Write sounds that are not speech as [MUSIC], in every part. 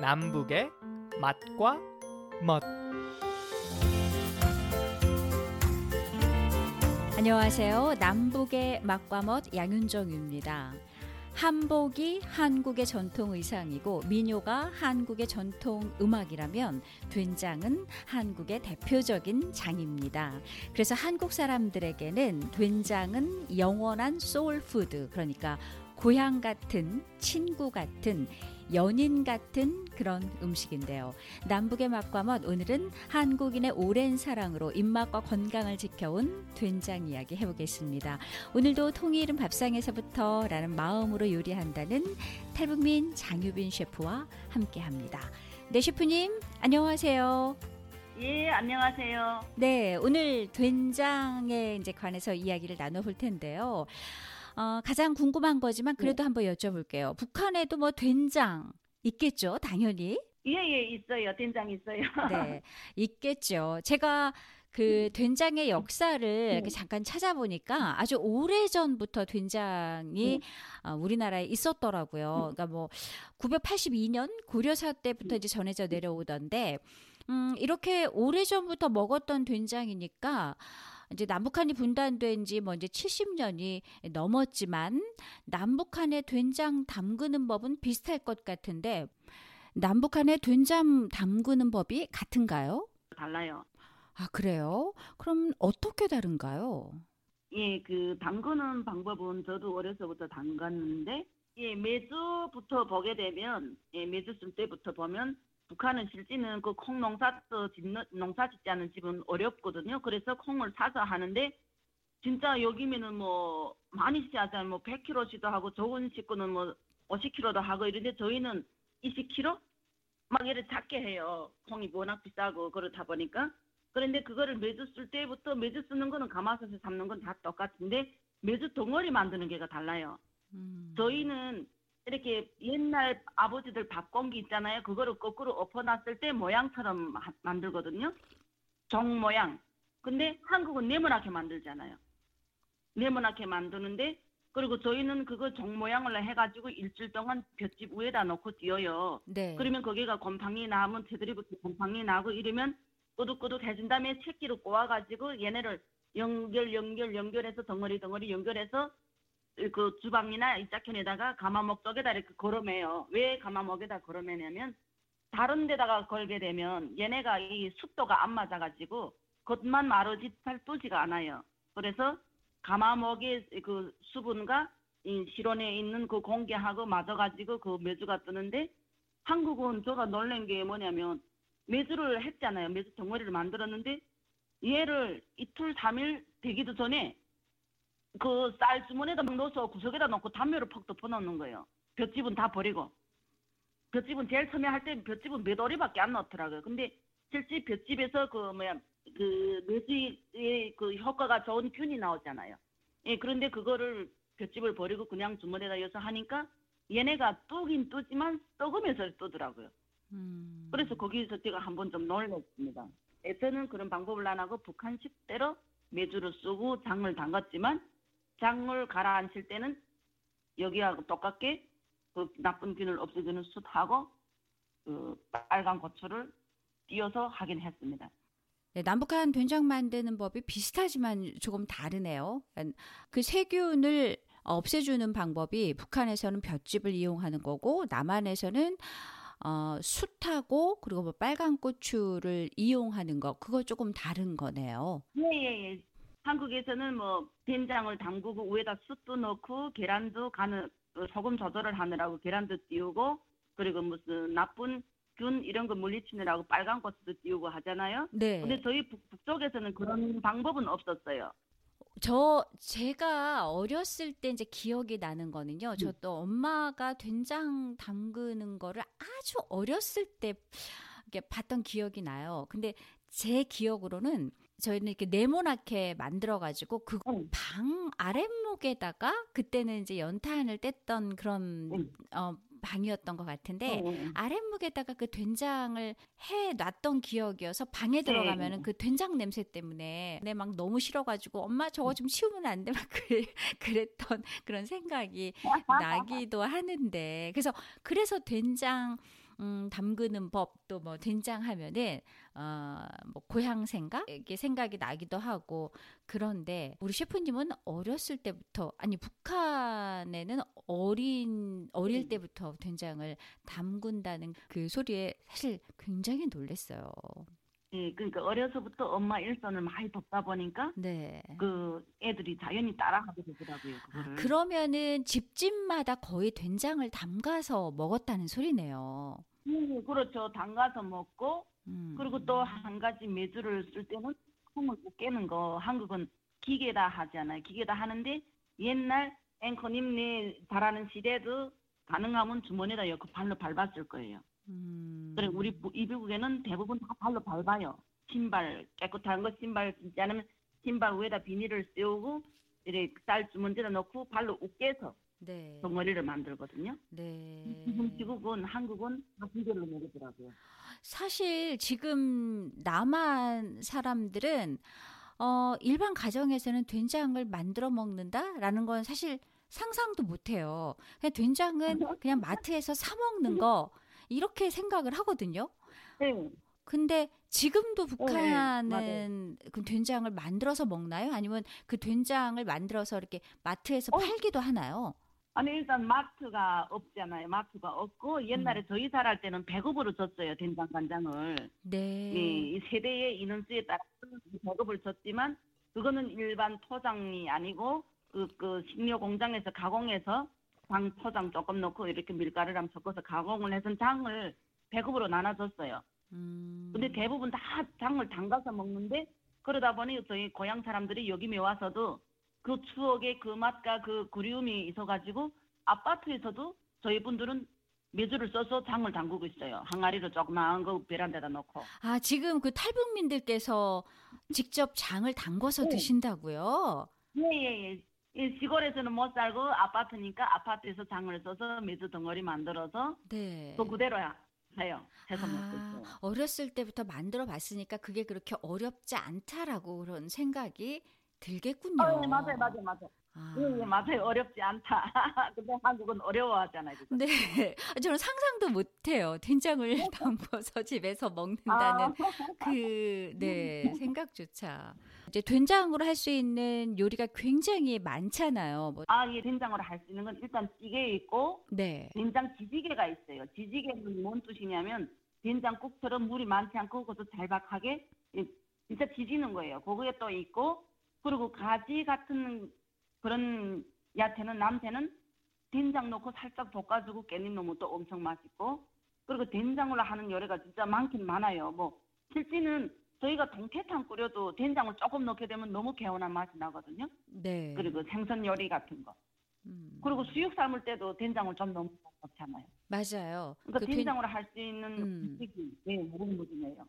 남북의 맛과 멋 안녕하세요. 남북의 맛과 멋 양윤정입니다. 한복이 한국의 전통 의상이고 민요가 한국의 전통 음악이라면 된장은 한국의 대표적인 장입니다. 그래서 한국 사람들에게는 된장은 영원한 soul food 그러니까 고향 같은 친구 같은 연인 같은 그런 음식인데요. 남북의 맛과 멋 오늘은 한국인의 오랜 사랑으로 입맛과 건강을 지켜온 된장 이야기 해보겠습니다. 오늘도 통일은 밥상에서부터라는 마음으로 요리한다는 탈북민 장유빈 셰프와 함께합니다. 네 셰프님 안녕하세요. 예, 안녕하세요. 네, 오늘 된장에 이제 관해서 이야기를 나눠볼 텐데요. 어, 가장 궁금한 거지만 그래도 네. 한번 여쭤볼게요. 북한에도 뭐 된장 있겠죠, 당연히. 예, 예, 있어요. 된장 있어요. [LAUGHS] 네, 있겠죠. 제가 그 음. 된장의 역사를 네. 잠깐 찾아보니까 아주 오래 전부터 된장이 네. 어, 우리나라에 있었더라고요. 그러니까 뭐 982년 고려사 때부터 이제 전해져 내려오던데, 음, 이렇게 오래 전부터 먹었던 된장이니까 이제 남북한이 분단된 지 뭐 이제 70년이 넘었지만 남북한의 된장 담그는 법은 비슷할 것 같은데 남북한의 된장 담그는 법이 같은가요? 달라요. 아, 그래요? 그럼 어떻게 다른가요? 예, 그 담그는 방법은 저도 어려서부터 담갔는데 예, 매주부터 보게 되면 예, 매주 쓸 때부터 보면 북한은 실제는 그 콩 농사 짓는 농사 짓지 않은 집은 어렵거든요. 그래서 콩을 사서 하는데 진짜 여기면은 뭐 많이 씨하자면 뭐 100kg씩도 하고 좋은 식구는 뭐 50kg도 하고 이런데 저희는 20kg 막 이렇게 작게 해요. 콩이 워낙 비싸고 그렇다 보니까 그런데 그거를 매주 쓸 때부터 매주 쓰는 거는 가마솥에 삶는 건 다 똑같은데 매주 덩어리 만드는 게가 달라요. 음. 저희는 이렇게 옛날 아버지들 밥공기 있잖아요. 그거를 거꾸로 엎어놨을 때 모양처럼 만들거든요. 종 모양. 근데 한국은 네모나게 만들잖아요. 네모나게 만드는데 그리고 저희는 그거 종 모양을 해가지고 일주일 동안 볏짚 위에다 놓고 띄어요. 네. 그러면 거기가 곰팡이 나면 테두리부터 곰팡이 나고 이러면 꾸둑꾸둑 해준 다음에 새끼로 꼬아가지고 얘네를 연결 연결 연결해서 덩어리 덩어리 연결해서 그 주방이나 이자캔에다가 가마목 쪽에다 이렇게 걸어매요. 왜 가마목에다 걸어매냐면 다른 데다가 걸게 되면 얘네가 이 습도가 안 맞아가지고 겉만 마르지 잘 뜨지가 않아요. 그래서 가마목의 그 수분과 이 실온에 있는 그 공기하고 맞아가지고 그 매주가 뜨는데 한국은 제가 놀란 게 뭐냐면 매주를 했잖아요. 매주 덩어리를 만들었는데 얘를 이틀 삼일 되기도 전에 그 쌀 주머니에다 막 넣어서 구석에다 놓고 담요를 퍽 덮어놓는 거예요. 볏집은 다 버리고. 볏집은 제일 처음에 할 때 볏집은 몇 오리밖에 안 넣더라고요. 근데 실제 볏집에서 그 뭐야 그 묘지의 그 효과가 좋은 균이 나오잖아요. 예, 그런데 그거를 볏집을 버리고 그냥 주머니에다 여서 하니까 얘네가 뜨긴 뜨지만 썩으면서 뜨더라고요. 음. 그래서 거기서 제가 한 번 좀 놀랐습니다. 에서는 그런 방법을 안 하고 북한식대로 매주를 쓰고 장을 담갔지만 장을 가라앉힐 때는 여기하고 똑같게 그 나쁜 균을 없애주는 숯하고 그 빨간 고추를 띄어서 하긴 했습니다. 네, 남북한 된장 만드는 법이 비슷하지만 조금 다르네요. 그 세균을 없애주는 방법이 북한에서는 볏짚을 이용하는 거고 남한에서는 어, 숯하고 그리고 뭐 빨간 고추를 이용하는 거 그거 조금 다른 거네요. 예, 예, 예. 한국에서는 뭐 된장을 담그고 위에다 숯도 넣고 계란도 가는 그 소금 조절을 하느라고 계란도 띄우고 그리고 무슨 나쁜 균 이런 거 물리치느라고 빨간 고추도 띄우고 하잖아요. 네. 근데 저희 북, 북쪽에서는 그런 방법은 없었어요. 저 제가 어렸을 때 이제 기억이 나는 거는요. 음. 저도 엄마가 된장 담그는 거를 아주 어렸을 때 이렇게 봤던 기억이 나요. 근데 제 기억으로는 저희는 이렇게 네모나게 만들어가지고 그방 아랫목에다가 그때는 이제 연탄을 뗐던 그런 음. 어, 방이었던 것 같은데 음. 아랫목에다가 그 된장을 해 놨던 기억이어서 방에 들어가면은 네. 그 된장 냄새 때문에 내 막 너무 싫어가지고 엄마 저거 좀 치우면 안 돼 [LAUGHS] 막 그랬던 그런 생각이 나기도 하는데 그래서 그래서 된장 음, 담그는 법또뭐 된장 하면은 어뭐 고향 생각 이게 생각이 나기도 하고 그런데 우리 셰프님은 어렸을 때부터 아니 북한에는 어린 어릴 음. 때부터 된장을 담근다는 그 소리에 사실 굉장히 놀랐어요. 예, 그러니까 어려서부터 엄마 일손을 많이 돕다 보니까 네. 그 애들이 자연히 따라하게 되더라고요. 아, 그거를. 그러면은 집집마다 거의 된장을 담가서 먹었다는 소리네요. 음, 그렇죠. 담가서 먹고 음. 그리고 또 한 가지 메주를 쓸 때는 콩을 꼭 깨는 거 한국은 기계다 하잖아요. 기계다 하는데 옛날 앵커님네 잘하는 시대도 가능하면 주머니에다 이렇게 발로 밟았을 거예요. 음. 그래 우리 부- 이북에는 대부분 다 발로 밟아요. 신발 깨끗한 거 신발 신지 않으면 신발 위에다 비닐을 씌우고 이렇게 쌀 주머니에다 넣고 발로 으깨서 네. 덩어리를 만들거든요. 네. 지금 미국은 한국은 다 기계로 먹이더라고요. 사실 지금 남한 사람들은 어, 일반 가정에서는 된장을 만들어 먹는다라는 건 사실 상상도 못 해요. 그냥 된장은 그냥 마트에서 사 먹는 거 이렇게 생각을 하거든요. 네. 근데 지금도 네, 북한은 그 된장을 만들어서 먹나요? 아니면 그 된장을 만들어서 이렇게 마트에서 어. 팔기도 하나요? 아니 일단 마트가 없잖아요. 마트가 없고 옛날에 저희 살할 때는 배급으로 줬어요. 된장 간장을. 네. 이, 이 세대의 인원수에 따라 배급을 줬지만 그거는 일반 포장이 아니고 그, 그 식료 공장에서 가공해서 장 포장 조금 넣고 이렇게 밀가루랑 섞어서 가공을 해서 장을 배급으로 나눠줬어요. 음. 근데 대부분 다 장을 담가서 먹는데 그러다 보니 저희 고향 사람들이 여기 와서도 그 추억의 그 맛과 그 그리움이 있어가지고 아파트에서도 저희 분들은 메주를 써서 장을 담그고 있어요. 항아리로 조그마한 거 베란다에다 놓고. 아, 지금 그 탈북민들께서 직접 장을 담궈서 네. 드신다고요? 예예예. 이 시골에서는 못 살고 아파트니까 아파트에서 장을 써서 메주 덩어리 만들어서 네. 또 그대로 해요. 해서 먹고 아, 있어요. 어렸을 때부터 만들어 봤으니까 그게 그렇게 어렵지 않다라고 그런 생각이 들겠군요. 어, 예, 맞아요, 맞아요, 맞아요. 아. 예, 예, 맞아요. 어렵지 않다. [LAUGHS] 근데 한국은 어려워하잖아요. 지금. 네. 저는 상상도 못 해요. 된장을 [LAUGHS] 담궈서 집에서 먹는다는 아, 그, 네, 생각조차. 이제 된장으로 할 수 있는 요리가 굉장히 많잖아요. 뭐, 아, 예, 된장으로 할 수 있는 건 일단 찌개 있고 네. 된장 지지개가 있어요. 지지개는 뭔 뜻이냐면 된장국처럼 물이 많지 않고 그것도 잘박하게 예, 진짜 지지는 거예요. 그거에 또 있고 그리고 가지 같은 그런 야채는 남새는 된장 넣고 살짝 볶아주고 깻잎 넣으면 또 엄청 맛있고 그리고 된장으로 하는 요리가 진짜 많긴 많아요. 뭐 실제는 저희가 동태탕 끓여도 된장을 조금 넣게 되면 너무 개운한 맛이 나거든요. 네. 그리고 생선 요리 같은 거. 음, 그리고 수육 삶을 때도 된장을 좀 넣으면 좋잖아요. 맞아요. 그러니까 그 된- 된장으로 할수 있는 음. 음식이 네, 무궁무진해요.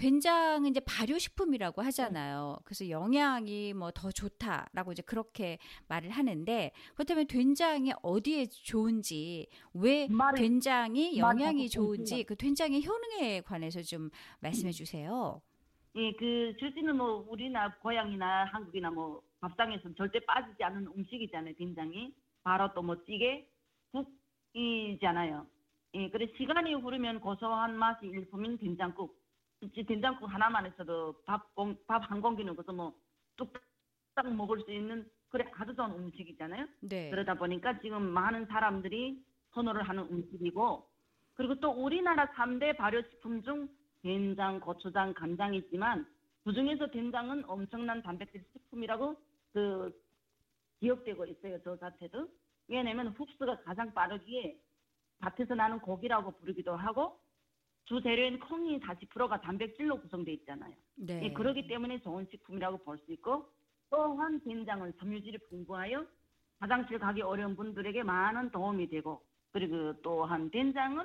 된장은 이제 발효식품이라고 하잖아요. 그래서 영양이 뭐 더 좋다라고 이제 그렇게 말을 하는데 그렇다면 된장이 어디에 좋은지 왜 말이- 된장이 영양이 좋은지. 그 된장의 효능에 관해서 좀 말씀해 주세요. 예, 그 실제는 뭐 우리나 고향이나 한국이나 뭐 밥상에서 절대 빠지지 않는 음식이잖아요. 된장이 바로 또 뭐 찌개, 국이잖아요. 예, 그래 시간이 흐르면 고소한 맛이 일품인 된장국. 된장국 하나만 있어도 밥밥 한 공기는 그래서 뭐 뚝딱 먹을 수 있는 그래 아주 좋은 음식이잖아요. 네. 그러다 보니까 지금 많은 사람들이 선호를 하는 음식이고 그리고 또 우리나라 3대 발효식품 중 된장, 고추장, 간장이 있지만 그중에서 된장은 엄청난 단백질 식품이라고 그 기억되고 있어요. 저 자체도. 왜냐면 흡수가 가장 빠르기에 밭에서 나는 고기라고 부르기도 하고 주 재료인 콩이 40%가 단백질로 구성되어 있잖아요. 네. 예, 그렇기 때문에 좋은 식품이라고 볼 수 있고 또한 된장은 섬유질이 풍부하여 화장실 가기 어려운 분들에게 많은 도움이 되고 그리고 또한 된장은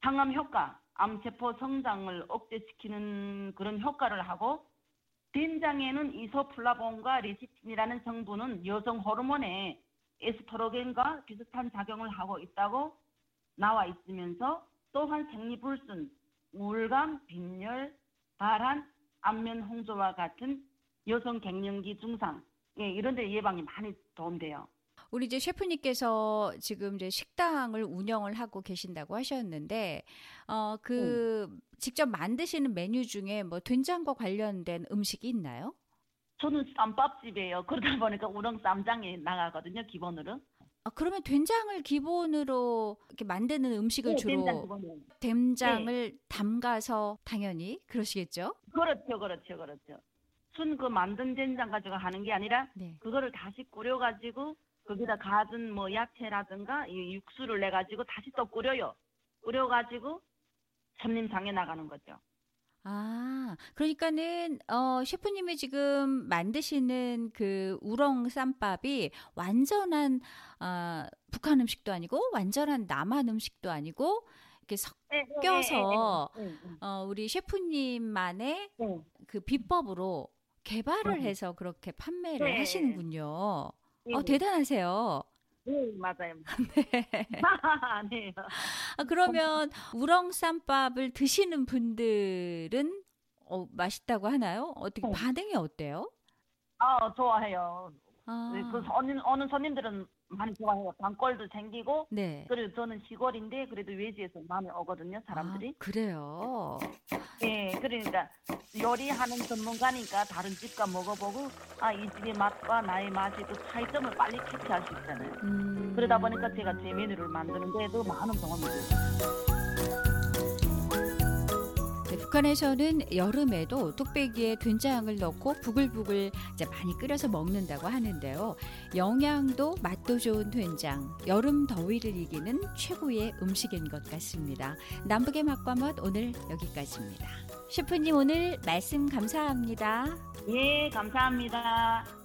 항암 효과, 암세포 성장을 억제시키는 그런 효과를 하고 된장에는 이소플라본과 레시틴이라는 성분은 여성 호르몬의 에스트로겐과 비슷한 작용을 하고 있다고 나와 있으면서 또한 생리불순, 우울감, 빈혈, 발한, 안면 홍조와 같은 여성 갱년기 증상 예, 이런 데 예방이 많이 도움돼요. 우리 이제 셰프님께서 지금 이제 식당을 운영을 하고 계신다고 하셨는데, 어, 그, 직접 만드시는 메뉴 중에 뭐 된장과 관련된 음식이 있나요? 저는 쌈밥집이에요. 그러다 보니까 우렁 쌈장이 나가거든요, 기본으로. 아, 그러면 된장을 기본으로 이렇게 만드는 음식을 네, 주로 된장 기본으로. 된장을 담가서 당연히 그러시겠죠? 그렇죠, 그렇죠, 그렇죠. 순 그 만든 된장 가지고 하는 게 아니라 네. 그거를 다시 끓여 가지고 거기다 갖은 뭐 야채라든가 이 육수를 내 가지고 다시 또 끓여요. 끓여 가지고 손님상에 나가는 거죠. 아, 그러니까는 어 셰프님이 지금 만드시는 그 우렁 쌈밥이 완전한 아 북한 음식도 아니고 완전한 남한 음식도 아니고 이렇게 섞여서 네, 네, 네, 어 우리 셰프님만의. 그 비법으로 개발을 네. 해서 그렇게 판매를 네. 하시는군요. 네, 어 대단하세요. [LAUGHS] 네, 맞아요. [LAUGHS] 네. 아, 그러면 우렁 쌈밥을 드시는 분들은 어, 맛있다고 하나요? 어떻게 네. 반응이 어때요? 아, 좋아해요. 아, 네, 그 손님, 어느 손님들은 많이 좋아해요. 방골도 생기고, 네. 그리고 저는 시골인데, 그래도 외지에서 많이 오거든요, 사람들이. 아, 그래요. 예, 그러니까 요리하는 전문가니까 다른 집과 먹어보고, 아, 이 집의 맛과 나의 맛이 그 차이점을 빨리 캐치할 수 있잖아요. 음, 그러다 보니까 제가 제 메뉴를 만드는 데도 많은 도움이 돼요. 네, 북한에서는 여름에도 뚝배기에 된장을 넣고 부글부글 이제 많이 끓여서 먹는다고 하는데요. 영양도 맛도 좋은 된장, 여름 더위를 이기는 최고의 음식인 것 같습니다. 남북의 맛과 멋 오늘 여기까지입니다. 셰프님 오늘 말씀 감사합니다. 예, 감사합니다.